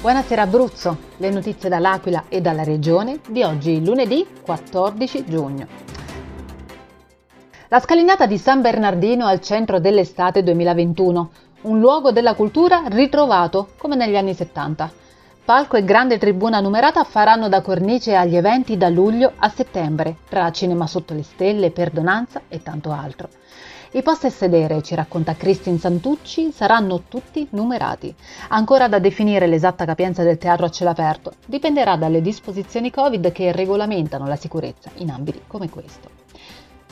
Buonasera Abruzzo, le notizie dall'Aquila e dalla regione di oggi lunedì 14 giugno. La scalinata di San Bernardino al centro dell'estate 2021, un luogo della cultura ritrovato come negli anni 70. Palco e grande tribuna numerata faranno da cornice agli eventi da luglio a settembre, tra cinema sotto le stelle, perdonanza e tanto altro. I posti a sedere, ci racconta Cristin Santucci, saranno tutti numerati. Ancora da definire l'esatta capienza del teatro a cielo aperto, dipenderà dalle disposizioni Covid che regolamentano la sicurezza in ambiti come questo.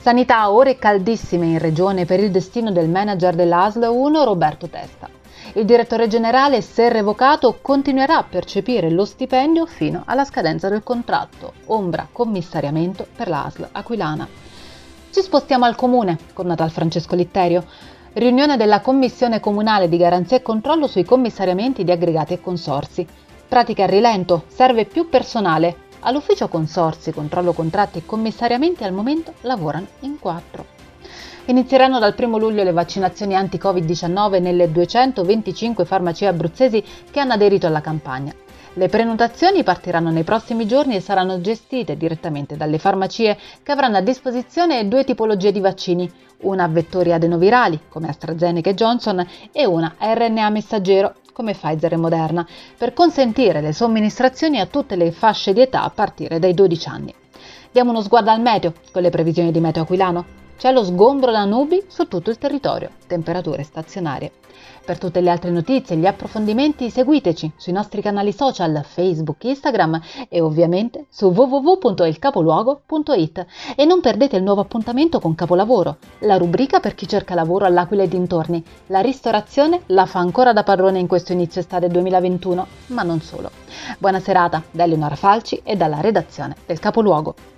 Sanità ore caldissime in regione per il destino del manager dell'ASL 1 Roberto Testa. Il direttore generale, se revocato, continuerà a percepire lo stipendio fino alla scadenza del contratto, ombra commissariamento per l'ASL aquilana. Ci spostiamo al comune con Natal Francesco Litterio. Riunione della Commissione Comunale di Garanzia e Controllo sui commissariamenti di aggregati e consorsi. Pratica a rilento, serve più personale. All'ufficio consorsi, controllo contratti e commissariamenti al momento lavorano in quattro. Inizieranno dal 1 luglio le vaccinazioni anti-Covid-19 nelle 225 farmacie abruzzesi che hanno aderito alla campagna. Le prenotazioni partiranno nei prossimi giorni e saranno gestite direttamente dalle farmacie che avranno a disposizione due tipologie di vaccini, una a vettori adenovirali come AstraZeneca e Johnson e una a RNA messaggero come Pfizer e Moderna, per consentire le somministrazioni a tutte le fasce di età a partire dai 12 anni. Diamo uno sguardo al meteo con le previsioni di meteo aquilano. C'è lo sgombro da nubi su tutto il territorio, temperature stazionarie. Per tutte le altre notizie e gli approfondimenti seguiteci sui nostri canali social Facebook, Instagram e ovviamente su www.ilcapoluogo.it e non perdete il nuovo appuntamento con Capolavoro, la rubrica per chi cerca lavoro all'Aquila e dintorni. La ristorazione la fa ancora da padrone in questo inizio estate 2021, ma non solo. Buona serata da Eleonora Falci e dalla redazione del Capoluogo.